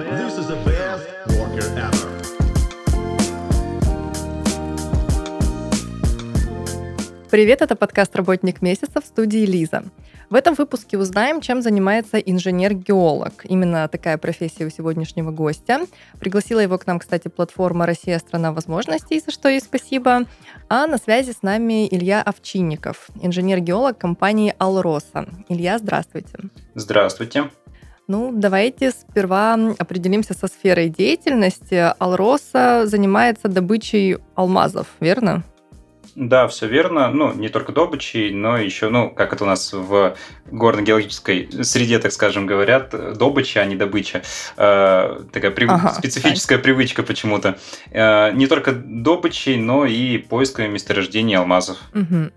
This is the best worker ever. Привет, это подкаст «Работник месяца» в студии Лиза. В этом выпуске узнаем, чем занимается инженер-геолог. Именно такая профессия у сегодняшнего гостя. Пригласила его к нам, кстати, платформа «Россия – страна возможностей», за что ей спасибо. А на связи с нами Илья Овчинников, инженер-геолог компании «Алроса». Илья, здравствуйте. Здравствуйте. Ну, давайте сперва определимся со сферой деятельности. Алроса занимается добычей алмазов, верно? Да, все верно. Ну, не только добычей, но еще, ну, как это у нас в горно-геологической среде, так скажем, говорят, добыча, а не добыча. Э, такая прив... ага, специфическая так. привычка почему-то. Э, не только добычей, но и поиском месторождений алмазов. Угу.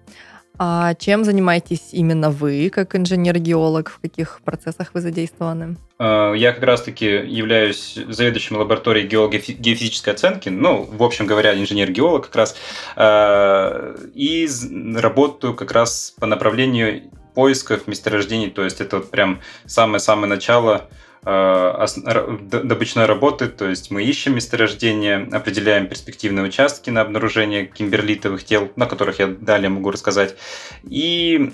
А чем занимаетесь именно вы, как инженер-геолог? В каких процессах вы задействованы? Э, я как раз-таки являюсь заведующим лабораторией геофизической оценки, ну, в общем говоря, инженер-геолог как раз, э, и работаю как раз по направлению поисков месторождений, то есть это вот прям самое-самое начало добычной работы, то есть мы ищем месторождение, определяем перспективные участки на обнаружение кимберлитовых тел, на которых я далее могу рассказать. И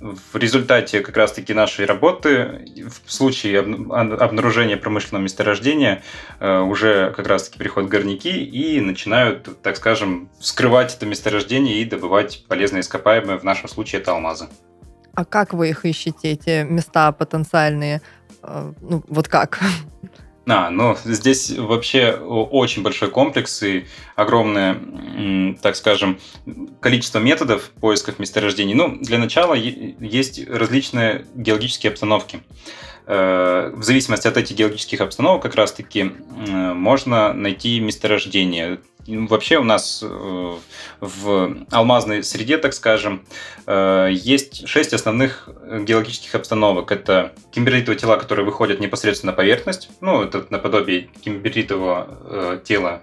в результате как раз-таки нашей работы, в случае обнаружения промышленного месторождения, э, уже как раз-таки приходят горняки и начинают, так скажем, вскрывать это месторождение и добывать полезные ископаемые, в нашем случае это алмазы. А как вы их ищете, эти места потенциальные? А, ну, вот как? А, ну, здесь вообще очень большой комплекс и огромное, так скажем, количество методов в поисках месторождений. Ну, для начала есть различные геологические обстановки. Э, в зависимости от этих геологических обстановок как раз-таки можно найти месторождение. Вообще у нас э, в алмазной среде, так скажем, э, есть шесть основных геологических обстановок. Это кимберлитовые тела, которые выходят непосредственно на поверхность. Ну, это наподобие кимберлитового тела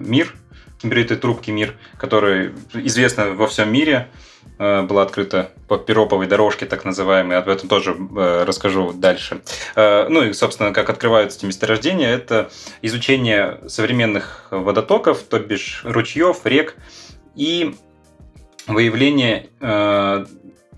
мир, кимберлитовой трубки мир, который известна во всем мире. Э, была открыта по пироповой дорожке, так называемой, об этом тоже э, расскажу дальше. Э, ну и, собственно, как открываются эти месторождения, это изучение современных водотоков, то бишь ручьев, рек, и выявление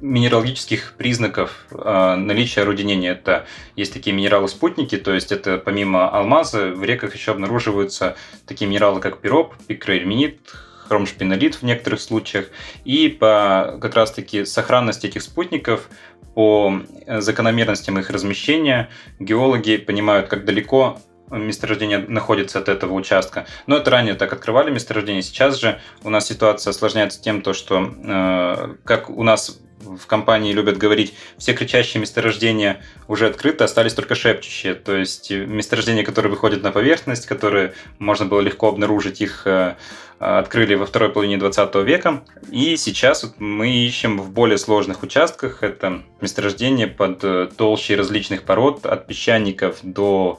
минералогических признаков наличия орудинения. Это есть такие минералы-спутники, то есть это помимо алмаза в реках еще обнаруживаются такие минералы, как пироп, пикроэльминит, хромшпинолит в некоторых случаях. И по как раз-таки сохранности этих спутников, по закономерностям их размещения, геологи понимают, как далеко месторождение находится от этого участка. Но это ранее так открывали месторождение. Сейчас же у нас ситуация осложняется тем, то, что э, как у нас в компании любят говорить, все кричащие месторождения уже открыты, остались только шепчущие. То есть месторождения, которые выходят на поверхность, которые можно было легко обнаружить, их э, открыли во второй половине 20 века. И сейчас мы ищем в более сложных участках. Это месторождения под э, толщей различных пород, от песчаников до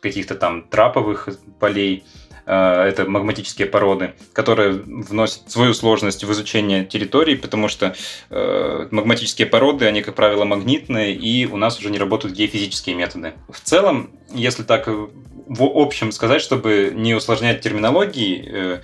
каких-то там траповых полей. Э, это магматические породы, которые вносят свою сложность в изучение территории, потому что э, магматические породы, они, как правило, магнитные, и у нас уже не работают геофизические методы. В целом, если так в общем сказать, чтобы не усложнять терминологии,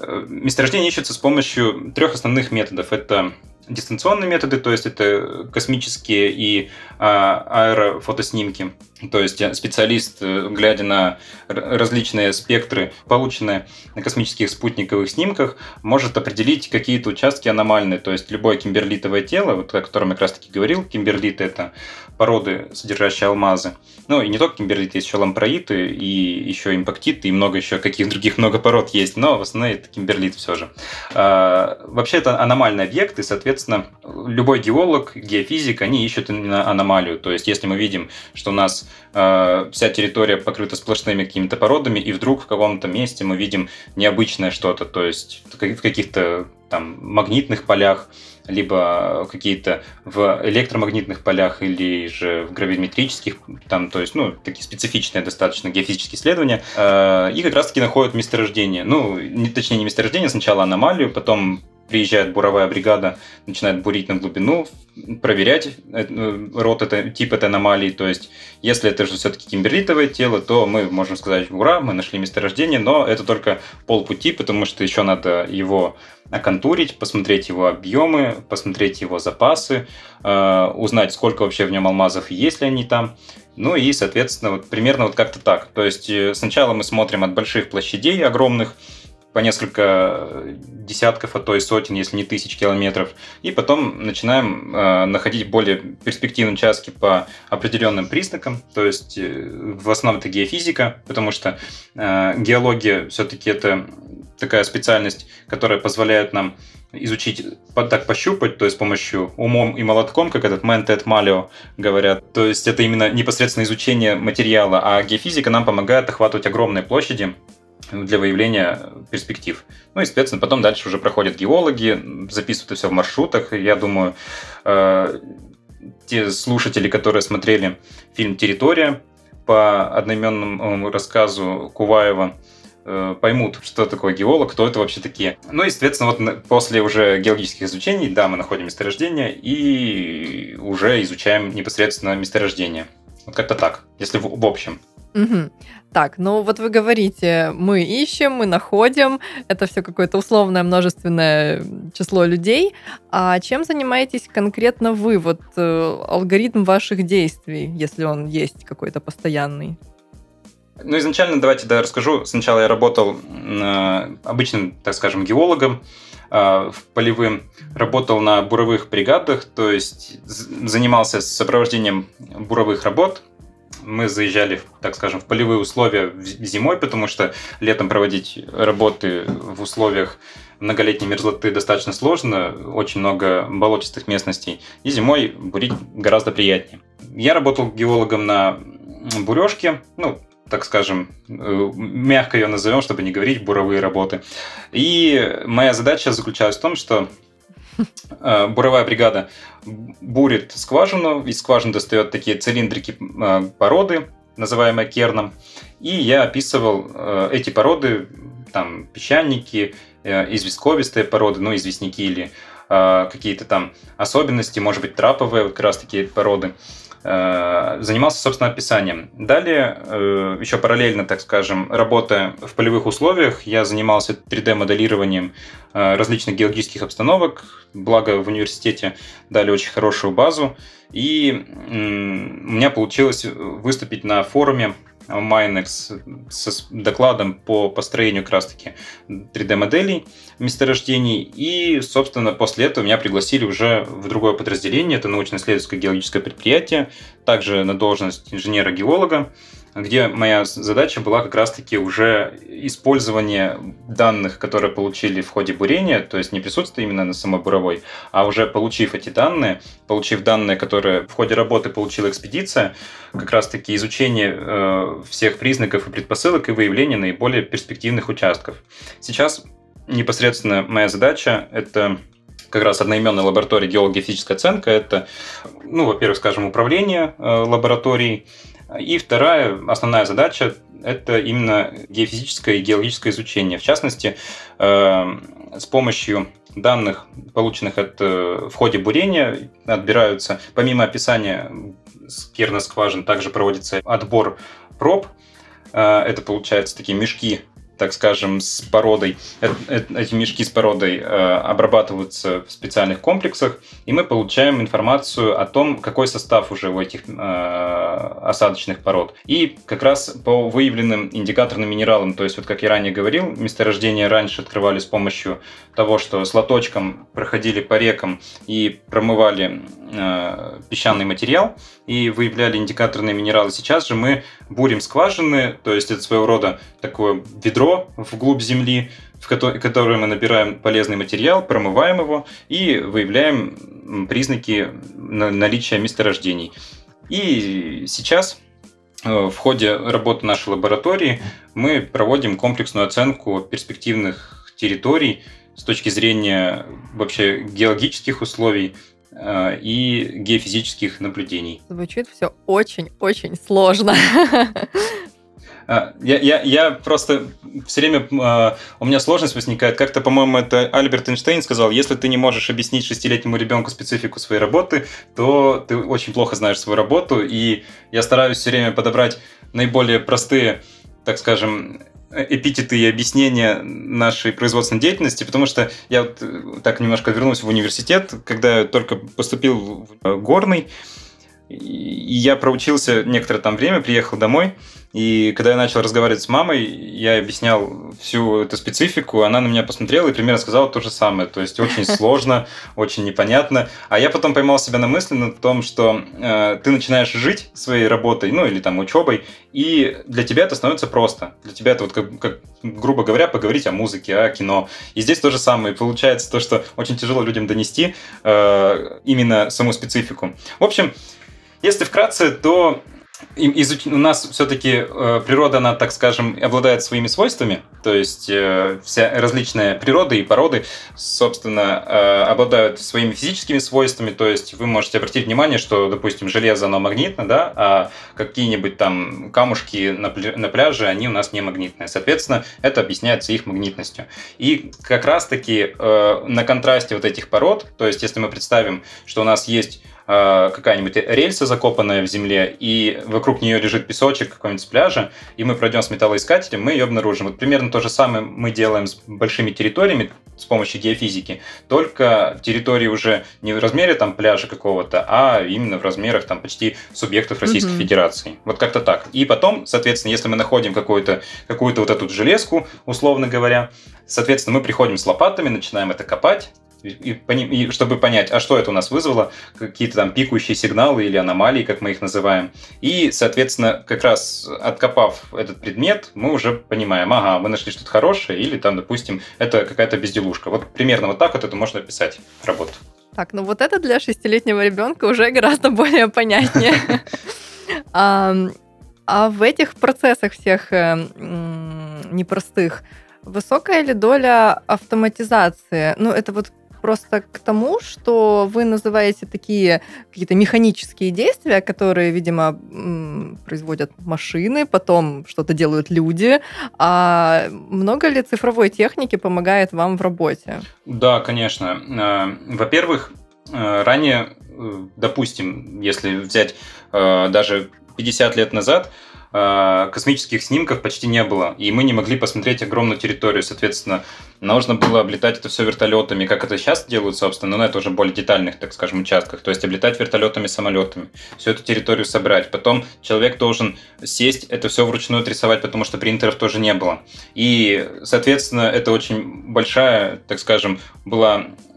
э, месторождения ищутся с помощью трех основных методов. Это дистанционные методы, то есть это космические и а, аэрофотоснимки. То есть специалист, э, глядя на различные спектры, полученные на космических спутниковых снимках, может определить какие-то участки аномальные. То есть любое кимберлитовое тело, вот о котором я как раз таки говорил, кимберлиты это породы, содержащие алмазы. Ну и не только кимберлиты, есть еще лампроиты и еще импактиты и много еще каких других много пород есть, но в основном это кимберлит все же. А, вообще это аномальный объект, и, соответственно, любой геолог, геофизик, они ищут именно аномалию. То есть если мы видим, что у нас э, вся территория покрыта сплошными какими-то породами, и вдруг в каком-то месте мы видим необычное что-то, то есть в каких-то там магнитных полях, либо какие-то в электромагнитных полях или же в гравиметрических, там, то есть, ну, такие специфичные достаточно геофизические исследования, э, и как раз-таки находят месторождение. Ну, не, точнее, не месторождение, сначала аномалию, потом приезжает буровая бригада, начинает бурить на глубину, проверять э, род это, тип этой аномалии. То есть, если это же все-таки кимберлитовое тело, то мы можем сказать, ура, мы нашли месторождение, но это только полпути, потому что еще надо его оконтурить, посмотреть его объемы, посмотреть его запасы, э, узнать, сколько вообще в нем алмазов, есть ли они там. Ну и, соответственно, вот примерно вот как-то так. То есть э, сначала мы смотрим от больших площадей огромных, по несколько десятков, а то и сотен, если не тысяч километров. И потом начинаем э, находить более перспективные участки по определенным признакам. То есть э, в основном это геофизика, потому что э, геология все-таки это такая специальность, которая позволяет нам изучить, так пощупать, то есть с помощью умом и молотком, как этот Mentet Malio говорят. То есть это именно непосредственно изучение материала, а геофизика нам помогает охватывать огромные площади для выявления перспектив. Ну и, соответственно, потом дальше уже проходят геологи, записывают это все в маршрутах. Я думаю, э, те слушатели, которые смотрели фильм «Территория» по одноименному рассказу Куваева, э, поймут, что такое геолог, кто это вообще такие. Ну и, соответственно, вот после уже геологических изучений, да, мы находим месторождение и уже изучаем непосредственно месторождение. Вот как-то так, если в, в общем. Угу. Так, ну вот вы говорите, мы ищем, мы находим, это все какое-то условное множественное число людей. А чем занимаетесь конкретно вы? Вот э, алгоритм ваших действий, если он есть какой-то постоянный? Ну, изначально давайте да, расскажу. Сначала я работал э, обычным, так скажем, геологом, э, полевым, работал на буровых бригадах, то есть занимался сопровождением буровых работ, мы заезжали, так скажем, в полевые условия зимой, потому что летом проводить работы в условиях многолетней мерзлоты достаточно сложно, очень много болотистых местностей, и зимой бурить гораздо приятнее. Я работал геологом на бурешке, ну, так скажем, э, мягко ее назовем, чтобы не говорить буровые работы. И моя задача заключалась в том, что буровая бригада бурит скважину, из скважины достает такие цилиндрики э, породы, называемые керном, и я описывал э, эти породы, там, песчаники, э, известковистые породы, ну, известняки или какие-то там особенности, может быть, траповые как раз такие породы. Э, занимался, собственно, описанием. Далее, э, еще параллельно, так скажем, работая в полевых условиях, я занимался 3D-моделированием э, различных геологических обстановок, благо в университете дали очень хорошую базу, и у меня получилось выступить на форуме Майнекс с докладом по построению как раз-таки 3D-моделей месторождений. И, собственно, после этого меня пригласили уже в другое подразделение. Это научно-исследовательское геологическое предприятие, также на должность инженера-геолога где моя задача была как раз-таки уже использование данных, которые получили в ходе бурения, то есть не присутствие именно на самой буровой, а уже получив эти данные, получив данные, которые в ходе работы получила экспедиция, как раз-таки изучение э, всех признаков и предпосылок и выявление наиболее перспективных участков. Сейчас непосредственно моя задача – это как раз одноименной лаборатории геологофизическая оценка. Это, ну, во-первых, скажем, управление э, лабораторией, и вторая основная задача – это именно геофизическое и геологическое изучение. В частности, э, с помощью данных, полученных от, э, в ходе бурения, отбираются, помимо описания керна-скважин, также проводится отбор проб. Э, это, получается, такие мешки так скажем, с породой. Эти мешки с породой э, обрабатываются в специальных комплексах, и мы получаем информацию о том, какой состав уже у этих э, осадочных пород. И как раз по выявленным индикаторным минералам, то есть вот как я ранее говорил, месторождения раньше открывали с помощью того, что с лоточком проходили по рекам и промывали э, песчаный материал и выявляли индикаторные минералы. Сейчас же мы бурим скважины, то есть это своего рода такое ведро вглубь земли, в которое мы набираем полезный материал, промываем его и выявляем признаки наличия месторождений. И сейчас э, в ходе работы нашей лаборатории мы проводим комплексную оценку перспективных территорий с точки зрения вообще геологических условий, и геофизических наблюдений. Звучит все очень-очень сложно. А, я, я, я просто все время... А, у меня сложность возникает. Как-то, по-моему, это Альберт Эйнштейн сказал, если ты не можешь объяснить шестилетнему ребенку специфику своей работы, то ты очень плохо знаешь свою работу. И я стараюсь все время подобрать наиболее простые, так скажем, эпитеты и объяснения нашей производственной деятельности, потому что я вот э, так немножко вернулся в университет, когда я только поступил в э, горный, и я проучился некоторое там время, приехал домой, и когда я начал разговаривать с мамой, я объяснял всю эту специфику, она на меня посмотрела и примерно сказала то же самое. То есть очень сложно, очень непонятно. А я потом поймал себя на мысли на том, что э, ты начинаешь жить своей работой, ну или там учебой, и для тебя это становится просто. Для тебя это вот как, как грубо говоря, поговорить о музыке, о кино. И здесь то же самое. Получается то, что очень тяжело людям донести э, именно саму специфику. В общем, если вкратце, то изуч... у нас все-таки э, природа, она, так скажем, обладает своими свойствами, то есть э, вся различная природа и породы, собственно, э, обладают своими физическими свойствами, то есть вы можете обратить внимание, что, допустим, железо, оно магнитно, да, а какие-нибудь там камушки на, пля... на пляже, они у нас не магнитные. Соответственно, это объясняется их магнитностью. И как раз-таки на контрасте вот этих пород, то есть если мы представим, что у нас есть Э, какая-нибудь рельса, закопанная в земле, и вокруг нее лежит песочек какой-нибудь с пляжа, и мы пройдем с металлоискателем, мы ее обнаружим. Вот примерно то же самое мы делаем с большими территориями с помощью геофизики, только территории уже не в размере там пляжа какого-то, а именно в размерах там почти субъектов Российской mm-hmm. Федерации. Вот как-то так. И потом, соответственно, если мы находим какую-то какую-то вот эту железку, условно говоря, соответственно, мы приходим с лопатами, начинаем это копать, и, и, чтобы понять, а что это у нас вызвало, какие-то там пикающие сигналы или аномалии, как мы их называем. И, соответственно, как раз откопав этот предмет, мы уже понимаем, ага, мы нашли что-то хорошее, или там, допустим, это какая-то безделушка. Вот примерно вот так вот это можно описать работу. Так, ну вот это для шестилетнего ребенка уже гораздо более понятнее. А в этих процессах всех э, непростых высокая ли доля автоматизации? Ну, это вот просто к тому, что вы называете такие какие-то механические действия, которые, видимо, производят машины, потом что-то делают люди. А много ли цифровой техники помогает вам в работе? Да, конечно. Э, во-первых, э, ранее, э, допустим, если взять даже 50 лет назад, космических снимков почти не было, и мы не могли посмотреть огромную территорию, соответственно, нужно было облетать это все вертолетами, как это сейчас делают, собственно, но это уже более детальных, так скажем, участках, то есть облетать вертолетами, самолетами, всю эту территорию собрать, потом человек должен сесть, это все вручную отрисовать, потому что принтеров тоже не было, и, соответственно, это очень большая, так скажем, была Э,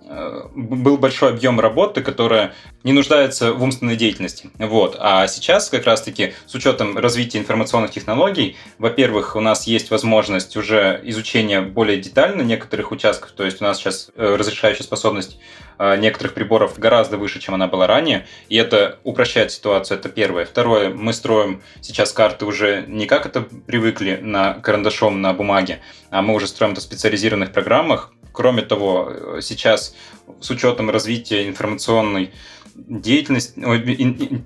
был большой объем работы, которая не нуждается в умственной деятельности. Вот. А сейчас как раз-таки с учетом развития информационных технологий, во-первых, у нас есть возможность уже изучения более детально некоторых участков, то есть у нас сейчас э, разрешающая способность э, некоторых приборов гораздо выше, чем она была ранее, и это упрощает ситуацию, это первое. Второе, мы строим сейчас карты уже не как это привыкли на карандашом на бумаге, а мы уже строим это в специализированных программах, Кроме того, сейчас с учетом развития информационной деятельности,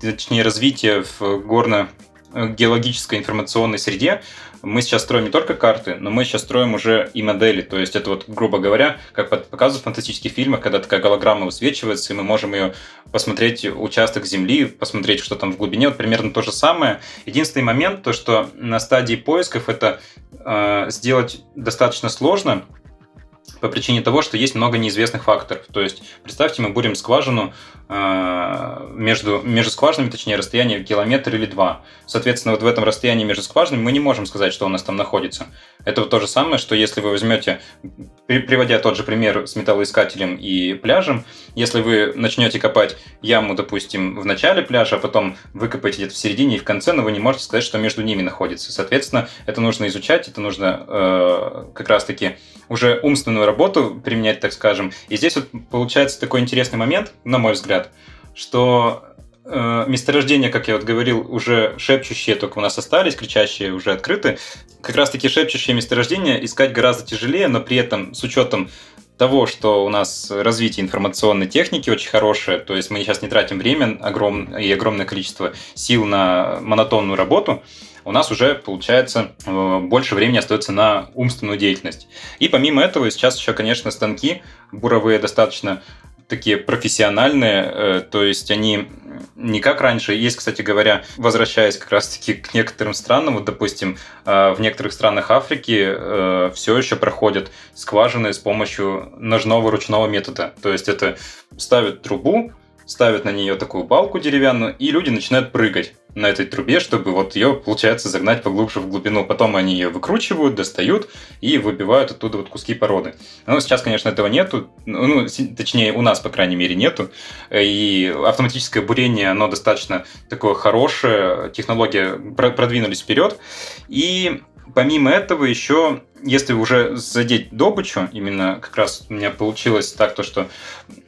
точнее развития в горно геологической информационной среде, мы сейчас строим не только карты, но мы сейчас строим уже и модели. То есть это вот, грубо говоря, как показывают в фантастических фильмах, когда такая голограмма высвечивается, и мы можем ее посмотреть участок Земли, посмотреть, что там в глубине. Вот примерно то же самое. Единственный момент, то что на стадии поисков это э, сделать достаточно сложно, по причине того, что есть много неизвестных факторов. То есть, представьте, мы будем скважину э, между, между скважинами, точнее, расстояние километр или два. Соответственно, вот в этом расстоянии между скважинами мы не можем сказать, что у нас там находится. Это вот то же самое, что если вы возьмете, приводя тот же пример с металлоискателем и пляжем, если вы начнете копать яму, допустим, в начале пляжа, а потом выкопаете где-то в середине и в конце, но вы не можете сказать, что между ними находится. Соответственно, это нужно изучать, это нужно э, как раз-таки уже умственную работу применять, так скажем. И здесь вот получается такой интересный момент, на мой взгляд, что э, месторождения, как я вот говорил, уже шепчущие только у нас остались, кричащие уже открыты. Как раз таки шепчущие месторождения искать гораздо тяжелее, но при этом с учетом того, что у нас развитие информационной техники очень хорошее, то есть мы сейчас не тратим время огром... и огромное количество сил на монотонную работу, у нас уже, получается, э, больше времени остается на умственную деятельность. И помимо этого, сейчас еще, конечно, станки буровые достаточно такие профессиональные, э, то есть они не как раньше. Есть, кстати говоря, возвращаясь как раз-таки к некоторым странам, вот, допустим, э, в некоторых странах Африки э, все еще проходят скважины с помощью ножного ручного метода. То есть это ставят трубу, ставят на нее такую балку деревянную, и люди начинают прыгать на этой трубе, чтобы вот ее, получается, загнать поглубже в глубину. Потом они ее выкручивают, достают и выбивают оттуда вот куски породы. Но сейчас, конечно, этого нету. Ну, точнее, у нас, по крайней мере, нету. И автоматическое бурение, оно достаточно такое хорошее. Технологии продвинулись вперед. И помимо этого еще, если уже задеть добычу, именно как раз у меня получилось так, то, что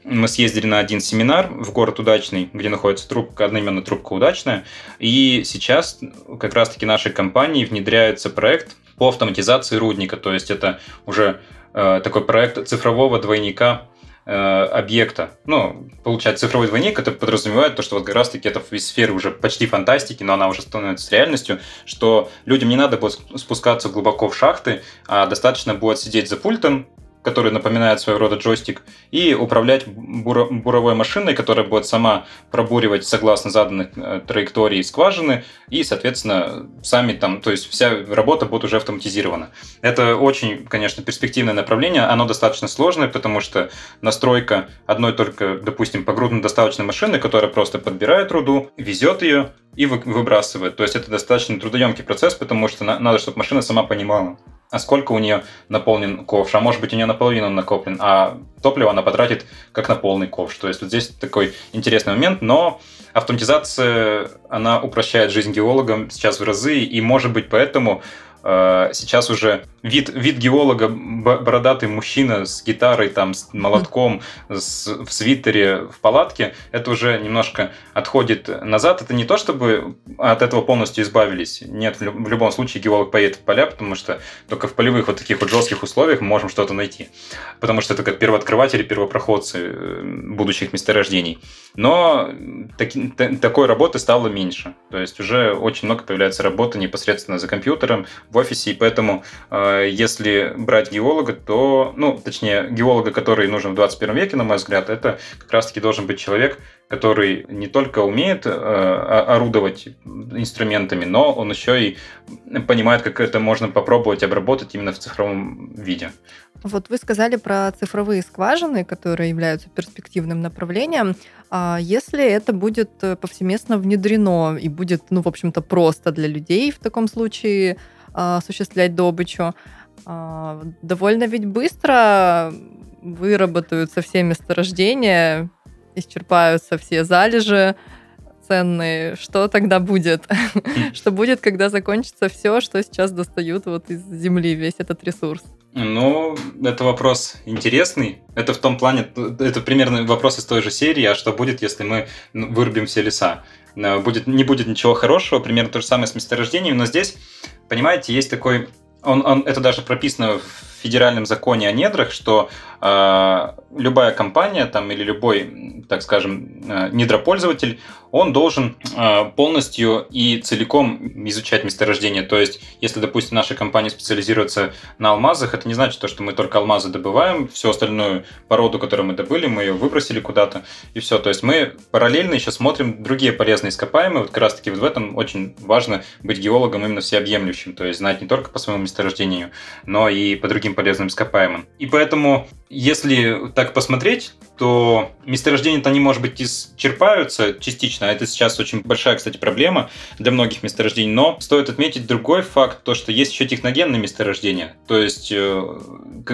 мы съездили на один семинар в город Удачный, где находится трубка, одноименная трубка Удачная, и сейчас как раз-таки нашей компании внедряется проект по автоматизации рудника, то есть это уже э, такой проект цифрового двойника объекта. Ну, получается, цифровой двойник это подразумевает то, что вот как раз-таки это из сферы уже почти фантастики, но она уже становится реальностью, что людям не надо будет спускаться глубоко в шахты, а достаточно будет сидеть за пультом, который напоминает своего рода джойстик, и управлять буро буровой машиной, которая будет сама пробуривать согласно заданной э, траектории скважины, и, соответственно, сами там, то есть вся работа будет уже автоматизирована. Это очень, конечно, перспективное направление, оно достаточно сложное, потому что настройка одной только, допустим, погрудно-доставочной машины, которая просто подбирает руду, везет ее и выбрасывает. То есть это достаточно трудоемкий процесс, потому что надо, чтобы машина сама понимала, а сколько у нее наполнен ковш, а может быть у нее наполовину накоплен, а топливо она потратит как на полный ковш. То есть вот здесь такой интересный момент, но автоматизация, она упрощает жизнь геологам сейчас в разы, и может быть поэтому Э, сейчас уже вид, вид геолога, бородатый мужчина с гитарой, там, с молотком, с, в свитере, в палатке, это уже немножко отходит назад. Это не то, чтобы от этого полностью избавились. Нет, в любом случае геолог поедет в поля, потому что только в полевых вот таких вот жестких условиях мы можем что-то найти. Потому что это как первооткрыватели, первопроходцы э, будущих месторождений. Но таки, такой работы стало меньше. То есть уже очень много появляется работы непосредственно за компьютером, в офисе, и поэтому э, если брать геолога, то, ну, точнее, геолога, который нужен в 21 веке, на мой взгляд, это как раз-таки должен быть человек, который не только умеет э, орудовать инструментами, но он еще и понимает, как это можно попробовать обработать именно в цифровом виде. Вот вы сказали про цифровые скважины, которые являются перспективным направлением. А если это будет повсеместно внедрено и будет, ну, в общем-то, просто для людей в таком случае, а, осуществлять добычу. А, довольно ведь быстро выработаются все месторождения, исчерпаются все залежи ценные. Что тогда будет? Что будет, когда закончится все, что сейчас достают вот из земли, весь этот ресурс? Ну, это вопрос интересный. Это в том плане, это примерно вопрос из той же серии, а что будет, если мы ну, вырубим все леса? Э, будет, не будет ничего хорошего, примерно то же самое с месторождениями, но здесь, понимаете, есть такой он, он, это даже прописано в федеральном законе о недрах, что э, любая компания там, или любой, так скажем, э, недропользователь, он должен э, полностью и целиком изучать месторождение. То есть, если, допустим, наша компания специализируется на алмазах, это не значит, то, что мы только алмазы добываем, всю остальную породу, которую мы добыли, мы ее выбросили куда-то, и все. То есть, мы параллельно еще смотрим другие полезные ископаемые. Вот как раз-таки вот в этом очень важно быть геологом именно всеобъемлющим, то есть знать не только по своему месторождению, но и по другим полезным ископаемым. И поэтому, если так посмотреть, то месторождения-то они, может быть, исчерпаются частично, а это сейчас очень большая, кстати, проблема для многих месторождений, но стоит отметить другой факт, то, что есть еще техногенные месторождения, то есть э,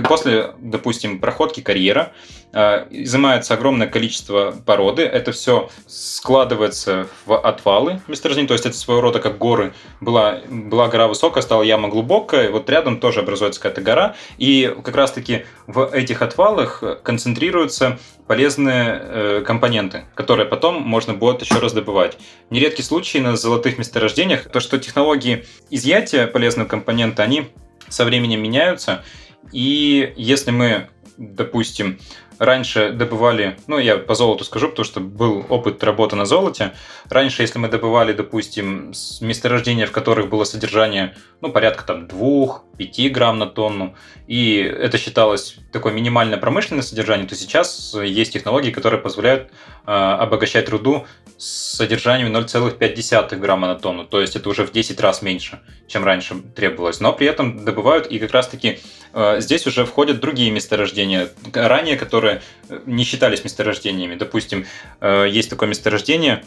после, допустим, проходки карьера, э, изымается огромное количество породы, это все складывается в отвалы месторождений, то есть это своего рода как горы. Была, была гора высокая, стала яма глубокая, вот рядом тоже образуется какая-то гора, и как раз-таки в этих отвалах концентрируются полезные э, компоненты, которые потом можно будет еще раз добывать. Нередкий случай на золотых месторождениях, то что технологии изъятия полезного компонента, они со временем меняются, и если мы допустим, раньше добывали, ну, я по золоту скажу, потому что был опыт работы на золоте. Раньше, если мы добывали, допустим, месторождения, в которых было содержание, ну, порядка там 2-5 грамм на тонну, и это считалось такое минимальное промышленное содержание, то сейчас есть технологии, которые позволяют э, обогащать руду с содержанием 0,5 грамма на тонну, то есть это уже в 10 раз меньше, чем раньше требовалось. Но при этом добывают, и как раз-таки э, здесь уже входят другие месторождения, ранее которые не считались месторождениями. Допустим, э, есть такое месторождение,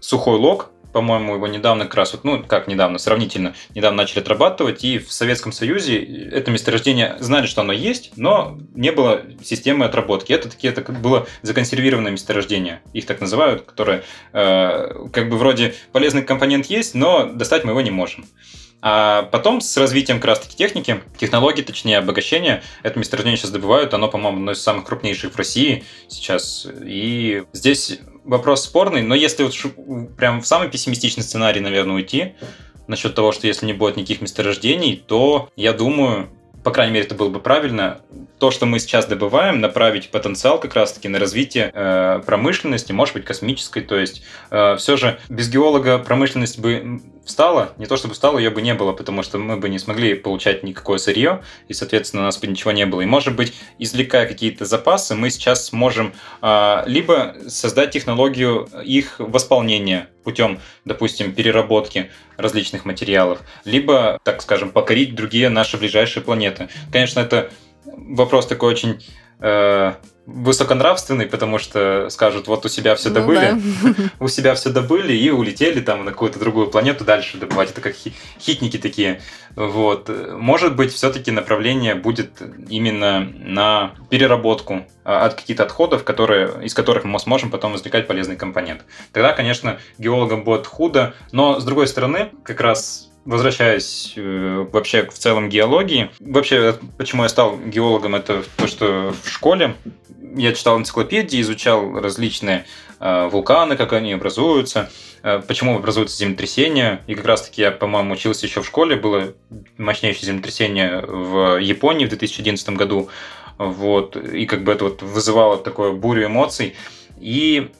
сухой лог, по-моему, его недавно как раз, вот, ну, как недавно, сравнительно, недавно начали отрабатывать, и в Советском Союзе это месторождение знали, что оно есть, но не было системы отработки. Это такие, это было законсервированное месторождение, их так называют, которое э, как бы вроде полезный компонент есть, но достать мы его не можем. А потом с развитием как техники, технологий, точнее обогащения, это месторождение сейчас добывают, оно, по-моему, одно из самых крупнейших в России сейчас. И здесь вопрос спорный, но если вот прям в самый пессимистичный сценарий, наверное, уйти, насчет того, что если не будет никаких месторождений, то я думаю, по крайней мере, это было бы правильно, то, что мы сейчас добываем, направить потенциал как раз-таки на развитие э, промышленности, может быть, космической. То есть, э, все же без геолога промышленность бы встала, не то чтобы встала, ее бы не было, потому что мы бы не смогли получать никакое сырье, и, соответственно, у нас бы ничего не было. И, может быть, извлекая какие-то запасы, мы сейчас сможем э, либо создать технологию их восполнения путем, допустим, переработки различных материалов, либо, так скажем, покорить другие наши ближайшие планеты. Конечно, это вопрос такой очень э, высоконравственный, потому что скажут, вот у себя все ну добыли, ну, да. у себя все добыли и улетели там на какую-то другую планету дальше добывать. Это как хитники такие. Вот. Может быть, все-таки направление будет именно на переработку а, от каких-то отходов, которые, из которых мы сможем потом извлекать полезный компонент. Тогда, конечно, геологам будет худо, но с другой стороны, как раз возвращаясь э, вообще в целом геологии, вообще почему я стал геологом, это то, что в школе я читал энциклопедии, изучал различные э, вулканы, как они образуются, э, почему образуются землетрясения. И как раз-таки я, по-моему, учился еще в школе, было мощнейшее землетрясение в Японии в 2011 году. Вот, и как бы это вот вызывало такое бурю эмоций. И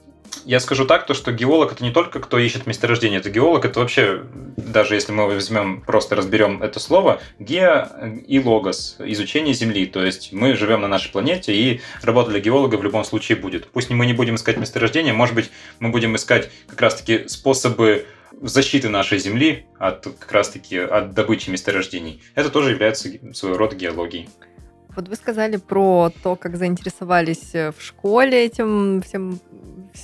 я скажу так, то, что геолог это не только кто ищет месторождение, это геолог, это вообще, даже если мы возьмем, просто разберем это слово, гео и логос, изучение Земли. То есть мы живем на нашей планете, и работа для геолога в любом случае будет. Пусть мы не будем искать месторождение, может быть, мы будем искать как раз-таки способы защиты нашей Земли от как раз-таки от добычи месторождений. Это тоже является своего рода геологией. Вот вы сказали про то, как заинтересовались в школе этим всем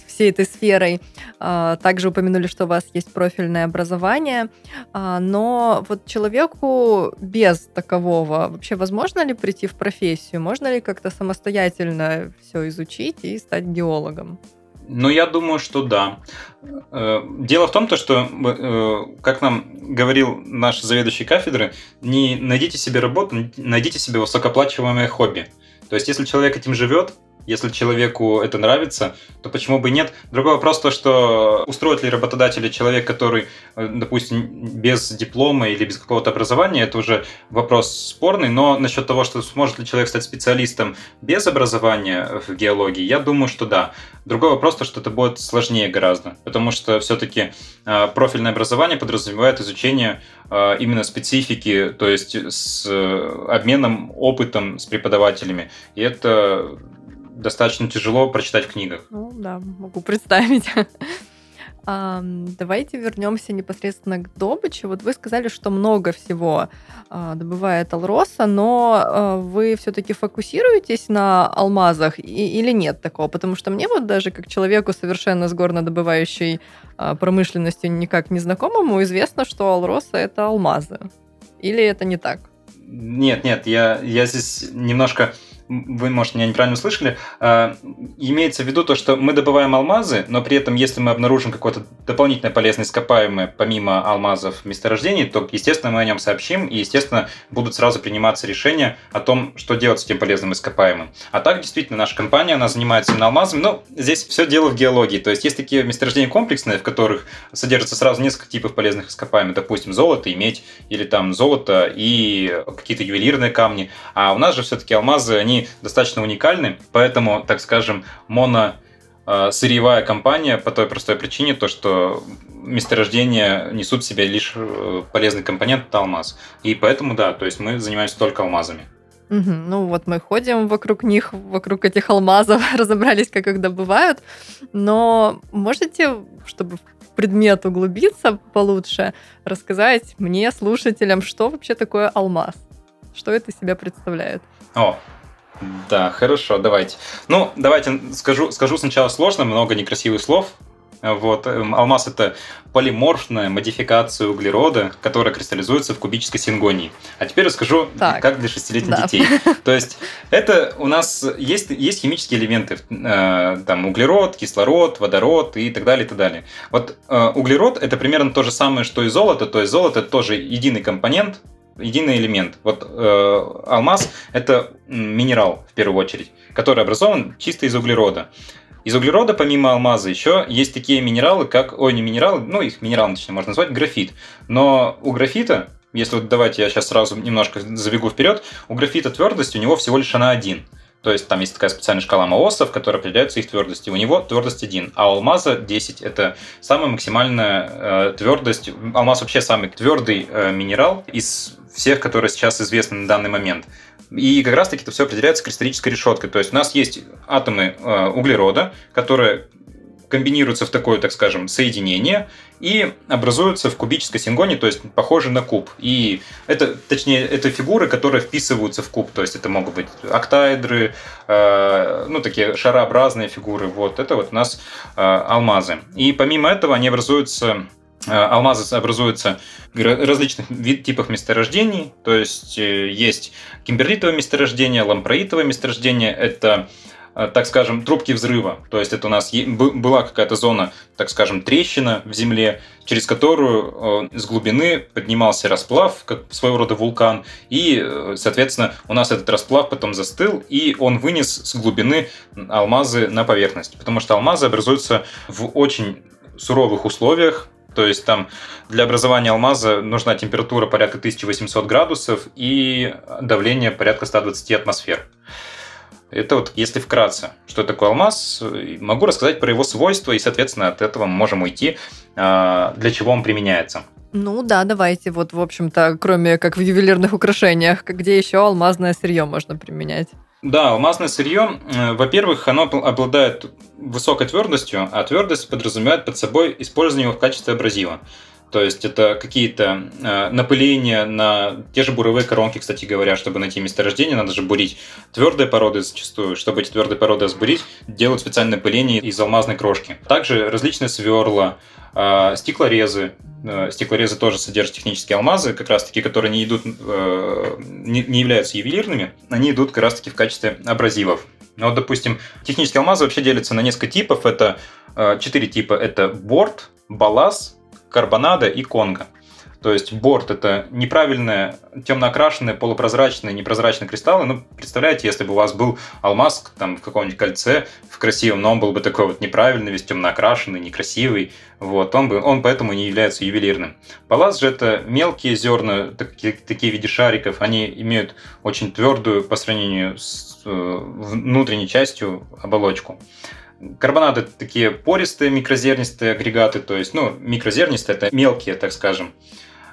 всей этой сферой. А, также упомянули, что у вас есть профильное образование. А, но вот человеку без такового вообще возможно ли прийти в профессию? Можно ли как-то самостоятельно все изучить и стать геологом? Ну, я думаю, что да. Э, дело в том, то, что, э, как нам говорил наш заведующий кафедры, не найдите себе работу, найдите себе высокооплачиваемое хобби. То есть, если человек этим живет, если человеку это нравится, то почему бы нет? Другой вопрос то, что устроит ли работодателя человек, который, э, допустим, без диплома или без какого-то образования, это уже вопрос спорный, но насчет того, что сможет ли человек стать специалистом без образования в геологии, я думаю, что да. Другой вопрос то, что это будет сложнее гораздо, потому что все-таки э, профильное образование подразумевает изучение э, именно специфики, то есть с обменом опытом с преподавателями. И это достаточно тяжело прочитать в книгах. Ну да, могу представить. Давайте вернемся непосредственно к добыче. Вот вы сказали, что много всего а, добывает Алроса, но а, вы все-таки фокусируетесь на алмазах или нет такого? Потому что мне вот даже как человеку совершенно с горнодобывающей а, промышленностью никак не знакомому известно, что Алроса это алмазы. Или это не так? Нет, нет, я, я здесь немножко вы, может, меня неправильно услышали, э, имеется в виду то, что мы добываем алмазы, но при этом, если мы обнаружим какое-то дополнительное полезное ископаемое, помимо алмазов месторождений, то, естественно, мы о нем сообщим, и, естественно, будут сразу приниматься решения о том, что делать с этим полезным ископаемым. А так, действительно, наша компания, она занимается именно алмазами, но здесь все дело в геологии, то есть есть такие месторождения комплексные, в которых содержится сразу несколько типов полезных ископаемых, допустим, золото и медь, или там золото и какие-то ювелирные камни, а у нас же все-таки алмазы, они они достаточно уникальны, поэтому, так скажем, моно э, сырьевая компания по той простой причине, то что месторождения несут в себе лишь э, полезный компонент – это алмаз. И поэтому, да, то есть мы занимаемся только алмазами. Угу. Ну вот мы ходим вокруг них, вокруг этих алмазов, разобрались, как их добывают. Но можете, чтобы в предмет углубиться получше, рассказать мне, слушателям, что вообще такое алмаз? Что это из себя представляет? О, да, хорошо, давайте. Ну, давайте скажу, скажу сначала сложно, много некрасивых слов, вот. Эм, алмаз – это полиморфная модификация углерода, которая кристаллизуется в кубической сингонии. А теперь расскажу, так. как для шестилетних да. детей. То есть это у нас есть, есть химические элементы, э, там углерод, кислород, водород и так далее, и так далее. Вот э, углерод – это примерно то же самое, что и золото, то есть золото – тоже единый компонент, единый элемент. Вот э, алмаз – это минерал, в первую очередь, который образован чисто из углерода. Из углерода, помимо алмаза, еще есть такие минералы, как, ой, не минералы, ну, их минералом, точнее, можно назвать, графит. Но у графита, если вот давайте я сейчас сразу немножко забегу вперед, у графита твердость у него всего лишь она один. То есть там есть такая специальная шкала Маоса, в которой определяются их твердости. У него твердость 1, а у алмаза 10. Это самая максимальная э, твердость. Алмаз вообще самый твердый э, минерал из всех, которые сейчас известны на данный момент. И как раз-таки это все определяется кристаллической решеткой. То есть у нас есть атомы э, углерода, которые комбинируются в такое, так скажем, соединение и образуются в кубической сингоне, то есть похожи на куб. И это, точнее, это фигуры, которые вписываются в куб, то есть это могут быть октаэдры, э, ну, такие шарообразные фигуры, вот, это вот у нас э, алмазы. И помимо этого они образуются Э, алмазы образуются в различных вид, типах месторождений, то есть э, есть кимберлитовое месторождение, лампроитовое месторождение, это так скажем, трубки взрыва. То есть это у нас была какая-то зона, так скажем, трещина в земле, через которую с глубины поднимался расплав, как своего рода вулкан, и, соответственно, у нас этот расплав потом застыл, и он вынес с глубины алмазы на поверхность. Потому что алмазы образуются в очень суровых условиях, то есть там для образования алмаза нужна температура порядка 1800 градусов и давление порядка 120 атмосфер. Это вот если вкратце, что такое алмаз, могу рассказать про его свойства, и, соответственно, от этого мы можем уйти, а, для чего он применяется. Ну да, давайте. Вот, в общем-то, кроме как в ювелирных украшениях, где еще алмазное сырье можно применять? Да, алмазное сырье, э, во-первых, оно обладает высокой твердостью, а твердость подразумевает под собой использование его в качестве абразива. То есть это какие-то э, напыления на те же буровые коронки, кстати говоря, чтобы найти месторождение, надо же бурить твердые породы зачастую. Чтобы эти твердые породы сбурить, делают специальное пыление из алмазной крошки. Также различные сверла, э, стеклорезы, Э, стеклорезы тоже содержат технические алмазы, как раз таки, которые не идут, э, не являются ювелирными, они идут как раз таки в качестве абразивов. Ну, вот, допустим, технические алмазы вообще делятся на несколько типов. Это э, четыре типа. Это борт, балас, карбонада и конга. То есть борт это неправильные, темно окрашенные, полупрозрачные, непрозрачные кристаллы. Ну, представляете, если бы у вас был алмаз там в каком-нибудь кольце, в красивом, но он был бы такой вот неправильный, весь темно окрашенный, некрасивый, вот, он, бы, он поэтому не является ювелирным. Палас же это мелкие зерна, такие, такие в виде шариков, они имеют очень твердую по сравнению с э, внутренней частью оболочку. Карбонаты такие пористые микрозернистые агрегаты, то есть, ну, микрозернистые это мелкие, так скажем.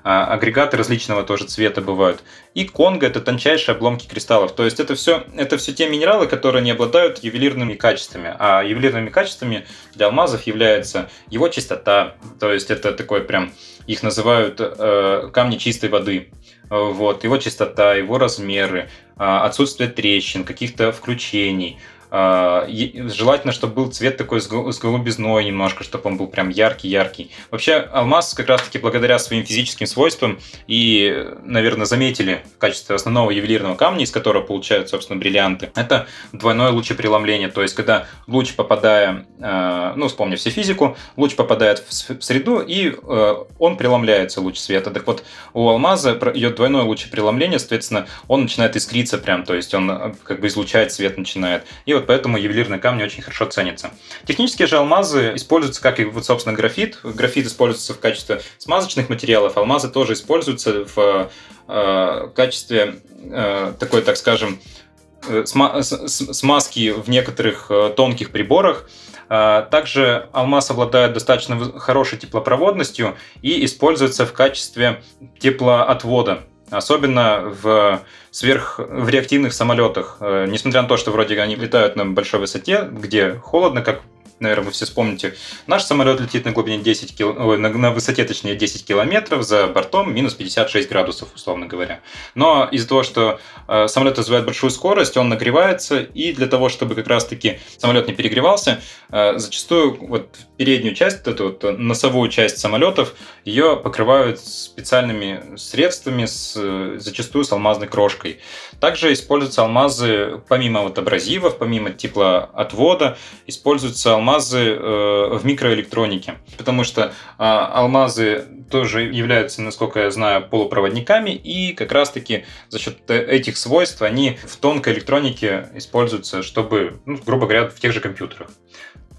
А, агрегаты различного тоже цвета бывают. И конго это тончайшие обломки кристаллов. То есть это все, это все те минералы, которые не обладают ювелирными качествами. А ювелирными качествами для алмазов является его чистота. То есть это такой прям, их называют э, камни чистой воды. Вот, его чистота, его размеры, а, отсутствие трещин, каких-то включений – желательно, чтобы был цвет такой с голубизной немножко, чтобы он был прям яркий-яркий. Вообще, алмаз как раз-таки благодаря своим физическим свойствам и, наверное, заметили в качестве основного ювелирного камня, из которого получают, собственно, бриллианты, это двойное лучепреломление. То есть, когда луч, попадая, а, ну, вспомни все физику, луч попадает в среду, и а, он преломляется, луч света. Так вот, у алмаза идет двойное лучепреломление, соответственно, он начинает искриться прям, то есть он как бы излучает свет начинает. И вот вот поэтому ювелирные камни очень хорошо ценятся. Технические же алмазы используются, как и, вот, собственно, графит. Графит используется в качестве смазочных материалов, алмазы тоже используются в э, качестве э, такой, так скажем, э, сма- смазки в некоторых э, тонких приборах. А, Также алмаз обладает достаточно хорошей теплопроводностью и используется в качестве теплоотвода, особенно в сверх в реактивных самолетах. Э, Несмотря на то, что вроде они летают на большой высоте, где холодно, как наверное, вы все вспомните, наш самолет летит на глубине 10 кил... на, на высоте, точнее, 10 километров, за бортом минус 56 градусов, условно говоря. Но из-за того, что э, самолет развивает большую скорость, он нагревается, и для того, чтобы как раз-таки самолет не перегревался, э, зачастую вот переднюю часть, вот эту вот носовую часть самолетов, ее покрывают специальными средствами, с, э, зачастую с алмазной крошкой. Также используются алмазы, помимо вот абразивов, помимо теплоотвода, используются алмазы э, в микроэлектронике, потому что а, алмазы тоже являются, насколько я знаю, полупроводниками, и как раз-таки за счет этих свойств они в тонкой электронике используются, чтобы, ну, грубо говоря, в тех же компьютерах.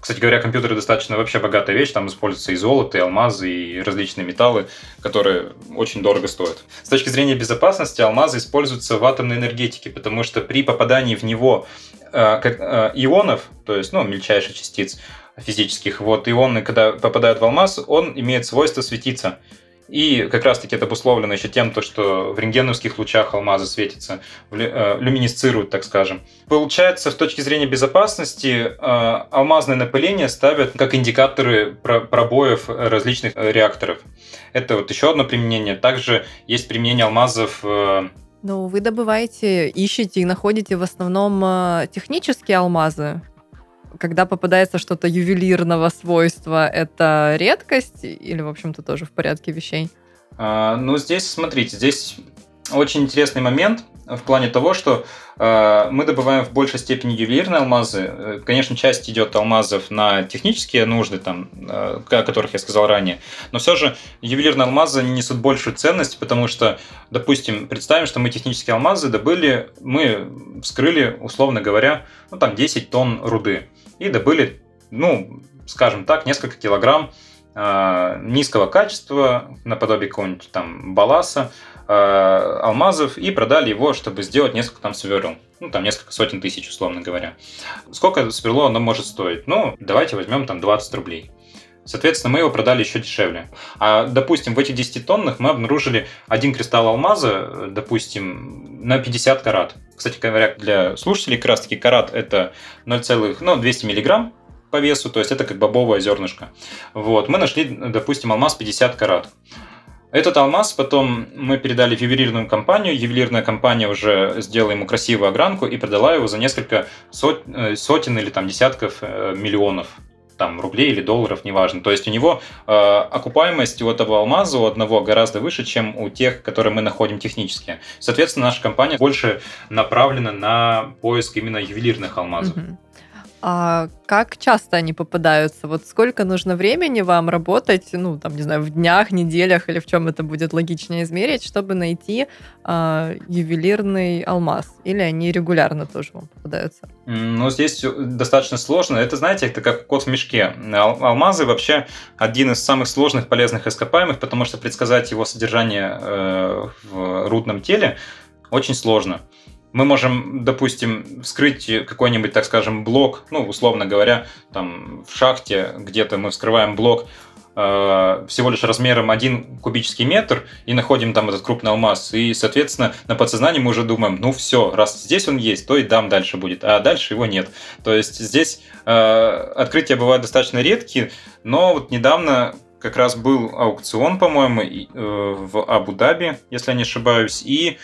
Кстати говоря, компьютеры достаточно вообще богатая вещь, там используются и золото, и алмазы, и различные металлы, которые очень дорого стоят. С точки зрения безопасности алмазы используются в атомной энергетике, потому что при попадании в него э, э, ионов, то есть ну, мельчайших частиц физических, вот ионы, когда попадают в алмаз, он имеет свойство светиться. И как раз-таки это обусловлено еще тем, то, что в рентгеновских лучах алмазы светятся, э, люминесцируют, так скажем. Получается, с точки зрения безопасности, э, алмазное напыление ставят как индикаторы пробоев различных э, реакторов. Это вот еще одно применение. Также есть применение алмазов ну, вы добываете, ищете и находите в основном технические алмазы, когда попадается что-то ювелирного свойства, это редкость или, в общем-то, тоже в порядке вещей? А, ну, здесь, смотрите, здесь очень интересный момент в плане того, что э, мы добываем в большей степени ювелирные алмазы. Конечно, часть идет алмазов на технические нужды, там, э, о которых я сказал ранее, но все же ювелирные алмазы несут большую ценность, потому что, допустим, представим, что мы технические алмазы добыли, мы вскрыли, условно говоря, ну, там 10 тонн руды и добыли, ну, скажем так, несколько килограмм э, низкого качества, наподобие какого-нибудь там баласа, э, алмазов, и продали его, чтобы сделать несколько там сверл. Ну, там несколько сотен тысяч, условно говоря. Сколько сверло оно может стоить? Ну, давайте возьмем там 20 рублей. Соответственно, мы его продали еще дешевле. А, допустим, в этих 10 тоннах мы обнаружили один кристалл алмаза, допустим, на 50 карат. Кстати говоря, для слушателей как раз таки карат это 0,200 ну, миллиграмм по весу, то есть это как бобовое зернышко. Вот, мы нашли, допустим, алмаз 50 карат. Этот алмаз потом мы передали в ювелирную компанию. Ювелирная компания уже сделала ему красивую огранку и продала его за несколько сот, э, сотен или там десятков э, миллионов там рублей или долларов, неважно. То есть у него э, окупаемость у этого алмаза у одного гораздо выше, чем у тех, которые мы находим технически. Соответственно, наша компания больше направлена на поиск именно ювелирных алмазов. Мгм. А как часто они попадаются? Вот сколько нужно времени вам работать, ну, там, не знаю, в днях, неделях или в чем это будет логичнее измерить, чтобы найти а, ювелирный алмаз? Или они регулярно тоже вам попадаются? Ну, здесь достаточно сложно. Это, знаете, это как кот в мешке. Ал- Алмазы вообще один из самых сложных полезных ископаемых, потому что предсказать его содержание э, в рудном теле очень сложно. Мы можем, допустим, вскрыть какой-нибудь, так скажем, блок, ну, условно говоря, там в шахте где-то мы вскрываем блок э, всего лишь размером 1 кубический метр и находим там этот крупный алмаз. И, соответственно, на подсознании мы уже думаем, ну все, раз здесь он есть, то и дам дальше будет, а дальше его нет. То есть здесь э, открытия бывают достаточно редкие, но вот недавно как раз был аукцион, по-моему, э, в Абу-Даби, если я не ошибаюсь, и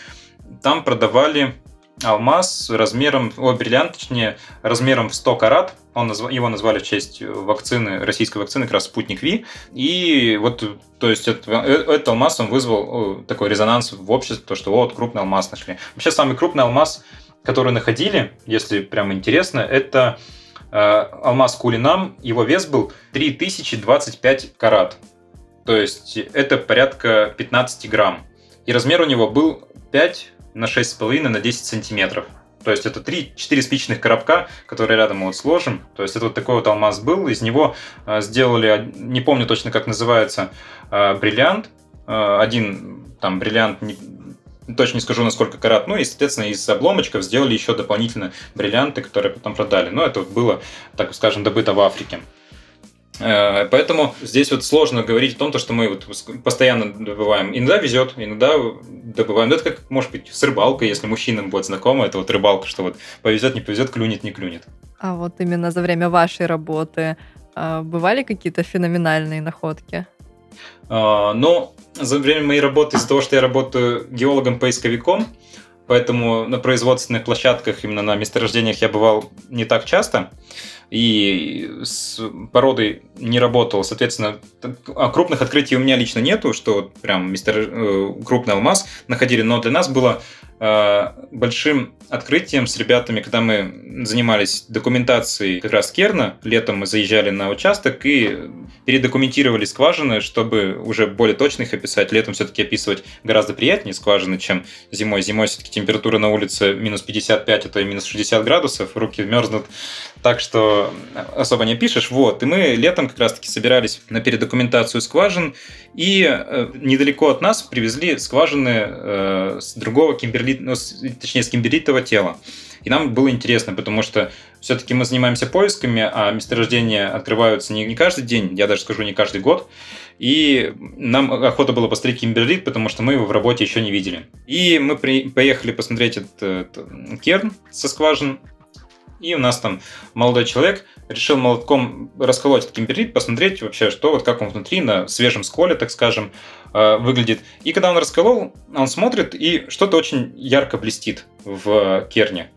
там продавали алмаз размером, о, бриллиант, точнее, размером в 100 карат. Он назва- его назвали в честь вакцины, российской вакцины, как раз «Спутник Ви». И вот, то есть, это, э- этот алмаз, он вызвал такой резонанс в обществе, то, что вот, крупный алмаз нашли. Вообще, самый крупный алмаз, который находили, если прям интересно, это э, алмаз Кулинам. Его вес был 3025 карат. То есть, это порядка 15 грамм. И размер у него был 5 на 6,5 на 10 сантиметров. То есть это 3-4 спичных коробка, которые рядом мы вот сложим. То есть это вот такой вот алмаз был. Из него э, сделали, не помню точно как называется, э, бриллиант. Э, один там бриллиант не- точно не скажу, насколько карат. Ну и, соответственно, из обломочков сделали еще дополнительно бриллианты, которые потом продали. Но это было, так скажем, добыто в Африке. Э, поэтому здесь вот сложно говорить о том, что мы вот постоянно добываем. Иногда везет, иногда добываем. Ну, это как, может быть, с рыбалкой, если мужчинам будет знакомо, это вот рыбалка, что вот повезет, не повезет, клюнет, не клюнет. А вот именно за время вашей работы э, бывали какие-то феноменальные находки? А, но за время моей работы, из-за того, что я работаю геологом-поисковиком, поэтому на производственных площадках, именно на месторождениях я бывал не так часто и с породой не работал. Соответственно, а крупных открытий у меня лично нету, что прям мистер, э, крупный алмаз находили, но для нас было большим открытием с ребятами, когда мы занимались документацией как раз Керна. Летом мы заезжали на участок и передокументировали скважины, чтобы уже более точно их описать. Летом все-таки описывать гораздо приятнее скважины, чем зимой. Зимой все-таки температура на улице минус 55, а то и минус 60 градусов, руки мерзнут так что особо не пишешь. Вот. И мы летом как раз-таки собирались на передокументацию скважин, и э, недалеко от нас привезли скважины э, с другого кимберлит, ну, точнее, с кимберлитового тела. И нам было интересно, потому что все-таки мы занимаемся поисками, а месторождения открываются не, не каждый день, я даже скажу, не каждый год. И нам охота было посмотреть кимберлит, потому что мы его в работе еще не видели. И мы при, поехали посмотреть этот, этот керн со скважин, и у нас там молодой человек решил молотком расколоть этот кимберлит, посмотреть вообще, что вот как он внутри на свежем сколе, так скажем, э, выглядит. И когда он расколол, он смотрит, и что-то очень ярко блестит в керне.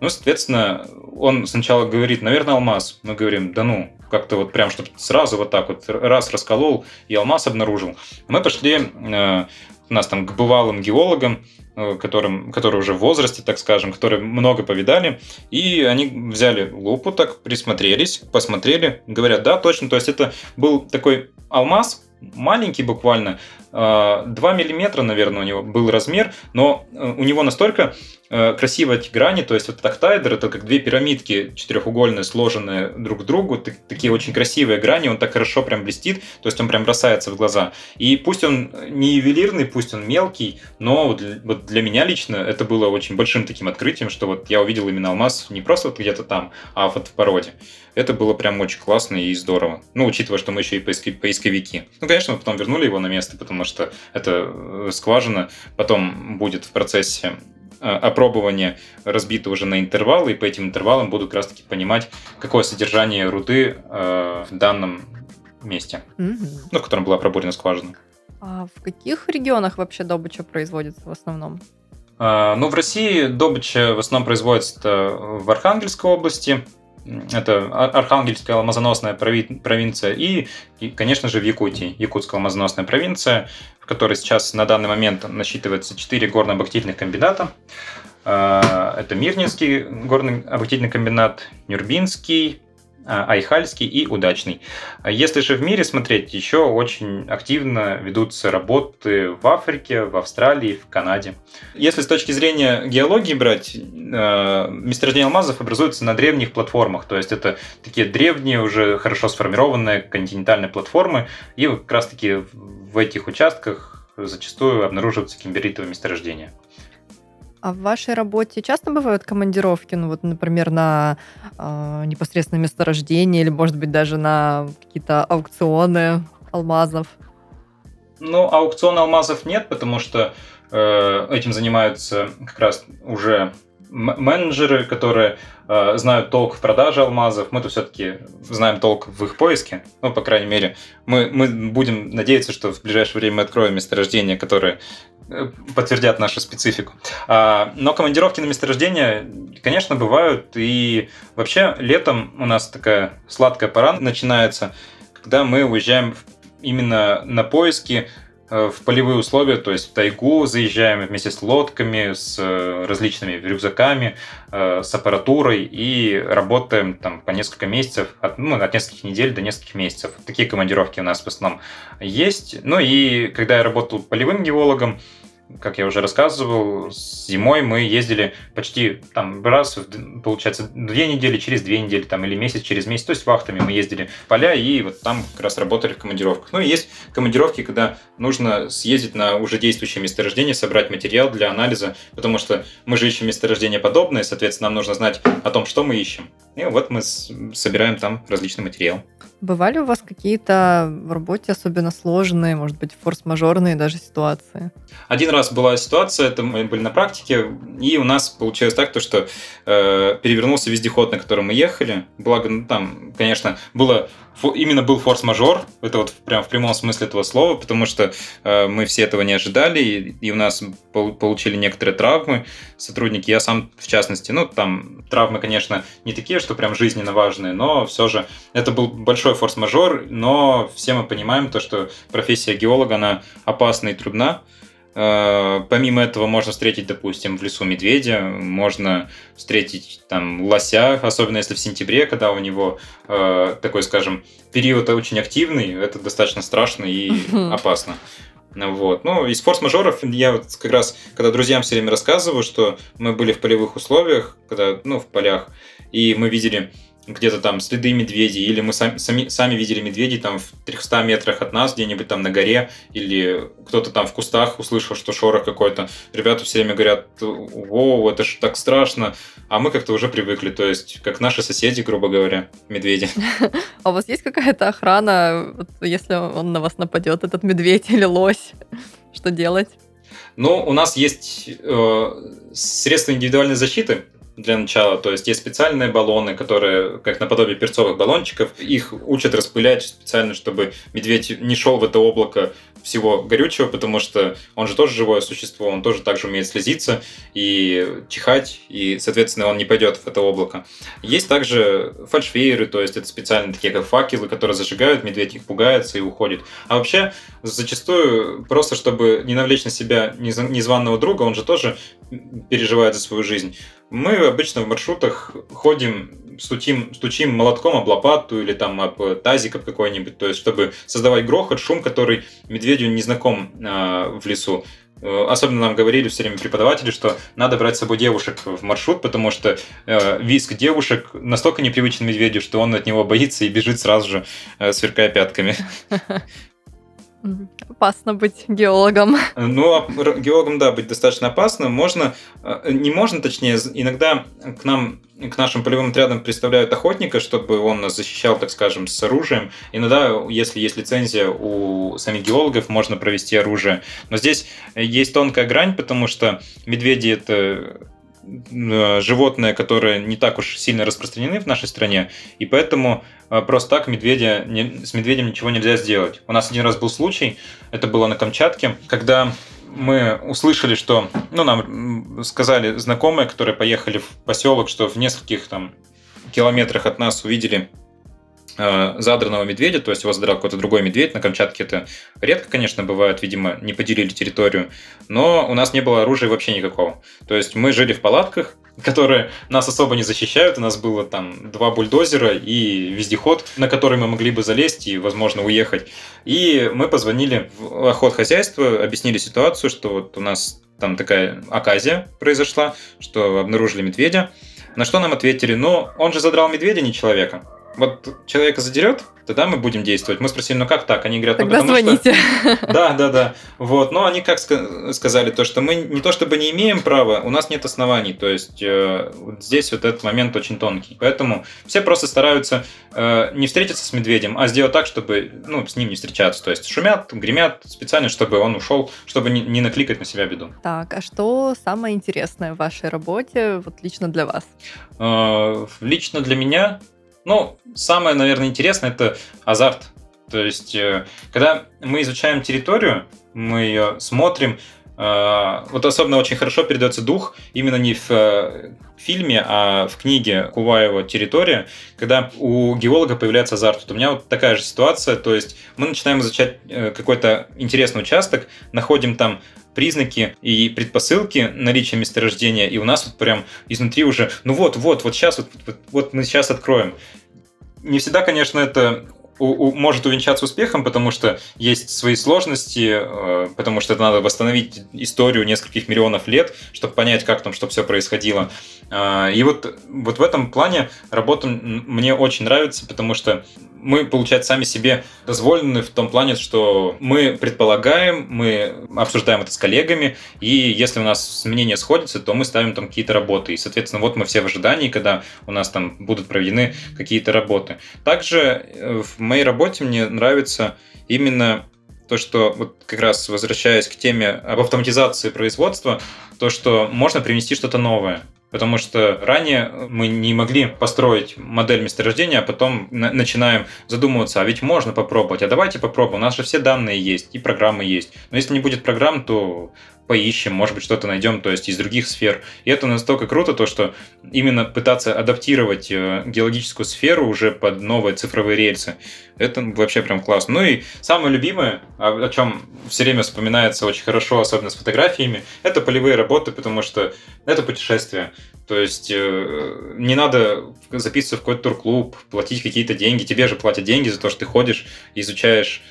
Ну, соответственно, он сначала говорит, наверное, алмаз. Мы говорим, да ну, как-то вот прям, чтобы сразу вот так вот раз расколол и алмаз обнаружил. Мы пошли э, у нас там к бывалым геологам, Э, которым, которые уже в возрасте, так скажем, которые много повидали, и они взяли лупу, так присмотрелись, посмотрели, говорят, да, точно, то есть это был такой алмаз, маленький буквально, 2 а, миллиметра, наверное, у него был размер, но э, у него настолько э, красиво эти грани, то есть вот октайдер это как две пирамидки четырехугольные, сложенные друг к другу, такие очень красивые грани, он так хорошо прям блестит, то есть он прям бросается в глаза. И пусть он не ювелирный, пусть он мелкий, но вот для меня лично это было очень большим таким открытием, что вот я увидел именно алмаз не просто вот где-то там, а вот в породе. Это было прям очень классно и здорово. Ну, учитывая, что мы еще и поисковики. Ну, конечно, мы потом вернули его на место, потому что это э, скважина потом будет в процессе э, опробования разбиты уже на интервалы, и по этим интервалам буду как раз-таки понимать, какое содержание руды э, в данном месте, mm-hmm. ну, в котором была пробурена скважина. А в каких регионах вообще добыча производится в основном? А, ну, в России добыча в основном производится в Архангельской области, это Архангельская алмазоносная провинция и, и, конечно же, в Якутии, Якутская алмазоносная провинция, в которой сейчас на данный момент насчитывается 4 горно-обогатительных комбината. А, это Мирнинский горный обогатительный комбинат, Нюрбинский, Айхальский и Удачный. Если же в мире смотреть, еще очень активно ведутся работы в Африке, в Австралии, в Канаде. Если с точки зрения геологии брать, э, месторождения алмазов образуются на древних платформах, то есть это такие древние, уже хорошо сформированные континентальные платформы, и как раз таки в этих участках зачастую обнаруживаются кимберитовые месторождения. А в вашей работе часто бывают командировки, ну вот, например, на э, непосредственно месторождение или, может быть, даже на какие-то аукционы алмазов? Ну, аукцион алмазов нет, потому что э, этим занимаются как раз уже менеджеры, которые э, знают толк в продаже алмазов. Мы-то все-таки знаем толк в их поиске. Ну, по крайней мере, мы, мы будем надеяться, что в ближайшее время мы откроем месторождения, которые Э, подтвердят нашу специфику. А, но командировки на месторождение, конечно, бывают. И вообще летом у нас такая сладкая пора начинается, когда мы уезжаем именно на поиски в полевые условия, то есть в тайгу заезжаем вместе с лодками, с э, различными рюкзаками, с аппаратурой и работаем там по несколько месяцев, от, ну, от нескольких недель до нескольких месяцев. Такие командировки у нас в основном есть. Ну и когда я работал полевым геологом, как я уже рассказывал, зимой мы ездили почти там раз, в, получается, две недели через две недели, там, или месяц через месяц, то есть вахтами мы ездили в поля и вот там как раз работали в командировках. Ну и есть командировки, когда нужно съездить на уже действующее месторождение, собрать материал для анализа, потому что мы же ищем месторождение подобное, соответственно, нам нужно знать о том, что мы ищем. И вот мы собираем там различный материал. Бывали у вас какие-то в работе особенно сложные, может быть, форс-мажорные даже ситуации? Один раз была ситуация, это мы были на практике, и у нас получилось так, то, что э, перевернулся вездеход, на котором мы ехали. Благо, ну, там, конечно, было именно был форс-мажор, это вот прям в прямом смысле этого слова, потому что э, мы все этого не ожидали, и, и у нас пол, получили некоторые травмы сотрудники, я сам в частности, ну там травмы, конечно, не такие, что прям жизненно важные, но все же это был большой форс-мажор, но все мы понимаем то, что профессия геолога, она опасна и трудна, Э, помимо этого можно встретить, допустим, в лесу медведя, можно встретить там лося, особенно если в сентябре, когда у него э, такой, скажем, период очень активный, это достаточно страшно и опасно. Вот. Ну, из форс-мажоров я вот как раз, когда друзьям все время рассказываю, что мы были в полевых условиях, когда, ну, в полях, и мы видели где-то там следы медведей, или мы сами, сами, сами видели медведей там в 300 метрах от нас, где-нибудь там на горе, или кто-то там в кустах услышал, что шорох какой-то. Ребята все время говорят, о, это ж так страшно, а мы как-то уже привыкли, то есть как наши соседи, грубо говоря, медведи. А у вас есть какая-то охрана, если он на вас нападет, этот медведь или лось? Что делать? Ну, у нас есть э, средства индивидуальной защиты, для начала. То есть есть специальные баллоны, которые, как наподобие перцовых баллончиков, их учат распылять специально, чтобы медведь не шел в это облако всего горючего, потому что он же тоже живое существо, он тоже также умеет слезиться и чихать, и, соответственно, он не пойдет в это облако. Есть также фальшфейеры, то есть это специальные такие как факелы, которые зажигают, медведь их пугается и уходит. А вообще, зачастую, просто чтобы не навлечь на себя незваного друга, он же тоже переживает за свою жизнь. Мы обычно в маршрутах ходим, стучим, стучим молотком об лопату или там об тазик об какой-нибудь, то есть чтобы создавать грохот, шум, который медведю не знаком э, в лесу. Э, особенно нам говорили все время преподаватели, что надо брать с собой девушек в маршрут, потому что э, виск девушек настолько непривычен медведю, что он от него боится и бежит сразу же, э, сверкая пятками. Опасно быть геологом. Ну, а геологом, да, быть достаточно опасно. Можно, э, не можно, точнее, иногда к нам, к нашим полевым отрядам представляют охотника, чтобы он нас защищал, так скажем, с оружием. Иногда, если есть лицензия у самих геологов, можно провести оружие. Но здесь есть тонкая грань, потому что медведи это Э, животные, которые не так уж сильно распространены в нашей стране, и поэтому э, просто так медведя, не, с медведем ничего нельзя сделать. У нас один раз был случай, это было на Камчатке, когда мы услышали, что, ну, нам сказали знакомые, которые поехали в поселок, что в нескольких там километрах от нас увидели задранного медведя, то есть его задрал какой-то другой медведь. На Камчатке это редко, конечно, бывает, видимо, не поделили территорию, но у нас не было оружия вообще никакого. То есть мы жили в палатках, которые нас особо не защищают. У нас было там два бульдозера и вездеход, на который мы могли бы залезть и, возможно, уехать. И мы позвонили в охотхозяйство, объяснили ситуацию, что вот у нас там такая оказия произошла, что обнаружили медведя. На что нам ответили, ну, он же задрал медведя, не человека вот человека задерет, тогда мы будем действовать. Мы спросили, ну как так? Они говорят, ну Тогда потому звоните. что... Да, да, да. Вот. Но они как сказали, то, что мы не то чтобы не имеем права, у нас нет оснований. То есть э, вот здесь вот этот момент очень тонкий. Поэтому все просто стараются э, не встретиться с медведем, а сделать так, чтобы ну, с ним не встречаться. То есть шумят, гремят специально, чтобы он ушел, чтобы не, не накликать на себя беду. Так, а что самое интересное в вашей работе, вот лично для вас? Э, лично для меня ну, самое, наверное, интересное это азарт. То есть, э, когда мы изучаем территорию, мы ее смотрим, э, вот особенно очень хорошо передается дух именно не в э, фильме, а в книге Куваева «Территория», когда у геолога появляется азарт. Вот у меня вот такая же ситуация, то есть мы начинаем изучать какой-то интересный участок, находим там признаки и предпосылки наличия месторождения, и у нас вот прям изнутри уже, ну вот, вот, вот сейчас, вот, вот, вот мы сейчас откроем. Не всегда, конечно, это у- у- может увенчаться успехом, потому что есть свои сложности, э, потому что это надо восстановить историю нескольких миллионов лет, чтобы понять, как там, что все происходило. А, И вот, вот в этом плане работа мне очень нравится, потому что мы, получается, сами себе дозволены в том плане, что мы предполагаем, мы обсуждаем это с коллегами, и если у нас мнения сходятся, то мы ставим там какие-то работы. И, соответственно, вот мы все в ожидании, когда у нас там будут проведены какие-то работы. Также э, в моей работе мне нравится именно то, что вот как раз возвращаясь к теме об автоматизации производства, то, что можно привнести что-то новое. Потому что ранее мы не могли построить модель месторождения, а потом на- начинаем задумываться, а ведь можно попробовать, а давайте попробуем. У нас же все данные есть, и программы есть. Но если не будет программ, то поищем, может быть, что-то найдем, то есть из других сфер. И это настолько круто, то, что именно пытаться адаптировать э, геологическую сферу уже под новые цифровые рельсы, это вообще прям классно. Ну и самое любимое, о чем все время вспоминается очень хорошо, особенно с фотографиями, это полевые работы, потому что это путешествие. То есть э, не надо записываться в какой-то турклуб, платить какие-то деньги. Тебе же платят деньги за то, что ты ходишь, изучаешь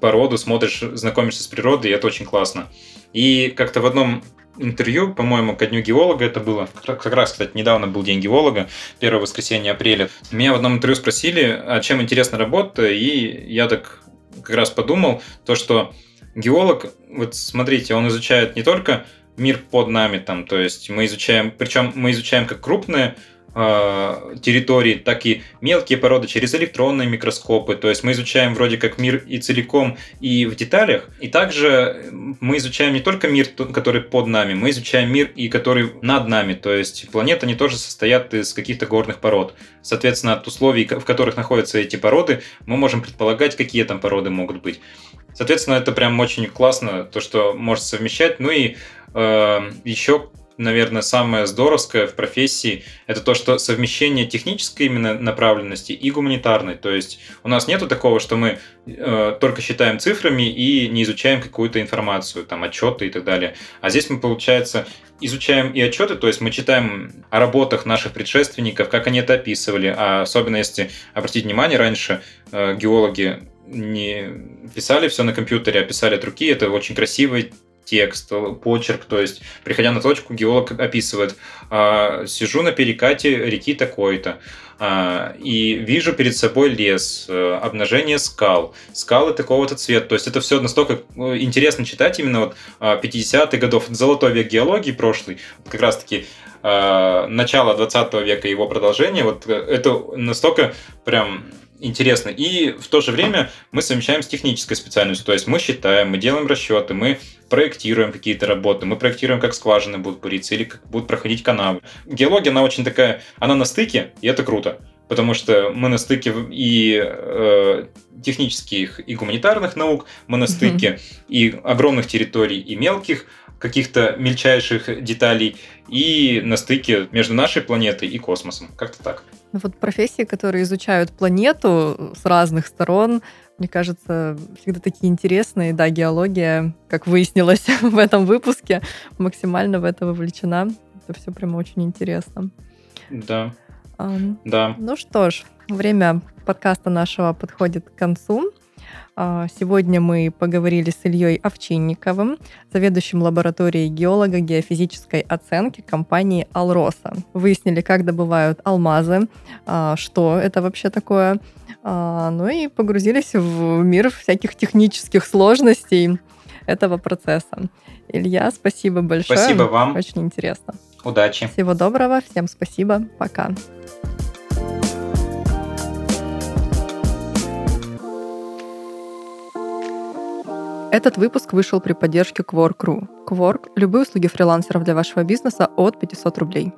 породу, смотришь, знакомишься с природой, и это очень классно. И как-то в одном интервью, по-моему, ко дню геолога это было, как раз, кстати, недавно был день геолога, первое воскресенье апреля. Меня в одном интервью спросили, а чем интересна работа, и я так как раз подумал, то, что геолог, вот смотрите, он изучает не только мир под нами, там, то есть мы изучаем, причем мы изучаем как крупные э, территории, так и мелкие породы через электронные микроскопы. То есть мы изучаем вроде как мир и целиком, и в деталях. И также мы изучаем не только мир, который под нами, мы изучаем мир и который над нами. То есть планеты, они тоже состоят из каких-то горных пород. Соответственно, от условий, в которых находятся эти породы, мы можем предполагать, какие там породы могут быть. Соответственно, это прям очень классно, то, что может совмещать. Ну и э, еще, наверное, самое здоровское в профессии это то, что совмещение технической именно направленности и гуманитарной. То есть у нас нету такого, что мы э, только считаем цифрами и не изучаем какую-то информацию, там отчеты и так далее. А здесь мы, получается, изучаем и отчеты, то есть мы читаем о работах наших предшественников, как они это описывали, а особенно если обратить внимание, раньше э, геологи не писали все на компьютере, а писали от руки, это очень красивый текст, почерк, то есть, приходя на точку, геолог описывает, а, сижу на перекате реки такой-то, а, и вижу перед собой лес, э, обнажение скал, скалы такого-то цвета, то есть это все настолько э, интересно читать именно вот а, 50-х годов, золотой век геологии прошлый, как раз-таки а, начало 20 века его продолжение, вот э, это настолько прям интересно. И в то же время мы совмещаем с технической специальностью. То есть мы считаем, мы делаем расчеты, мы проектируем какие-то работы, мы проектируем, как скважины будут буриться или как будут проходить канавы. Геология, она очень такая, она на стыке, и это круто. Потому что мы на стыке и э, технических, и гуманитарных наук, мы на стыке и огромных территорий, и мелких каких-то мельчайших деталей, и на стыке между нашей планетой и космосом. Как-то так. Ну вот профессии, которые изучают планету с разных сторон, мне кажется, всегда такие интересные. Да, геология, как выяснилось в этом выпуске, максимально в это вовлечена. Это все прямо очень интересно. Да, Ам, да. Ну что ж, время подкаста нашего подходит к концу. А, Сегодня мы поговорили с Ильей Овчинниковым, заведующим лабораторией геолога геофизической оценки компании «Алроса». Выяснили, как добывают алмазы, а, что это вообще такое, а, ну и погрузились в мир всяких технических сложностей этого процесса. Илья, спасибо большое. Спасибо вам. Очень интересно. Удачи. Всего доброго, всем спасибо, пока. Этот выпуск вышел при поддержке Quark.ru. Quark – любые услуги фрилансеров для вашего бизнеса от 500 рублей.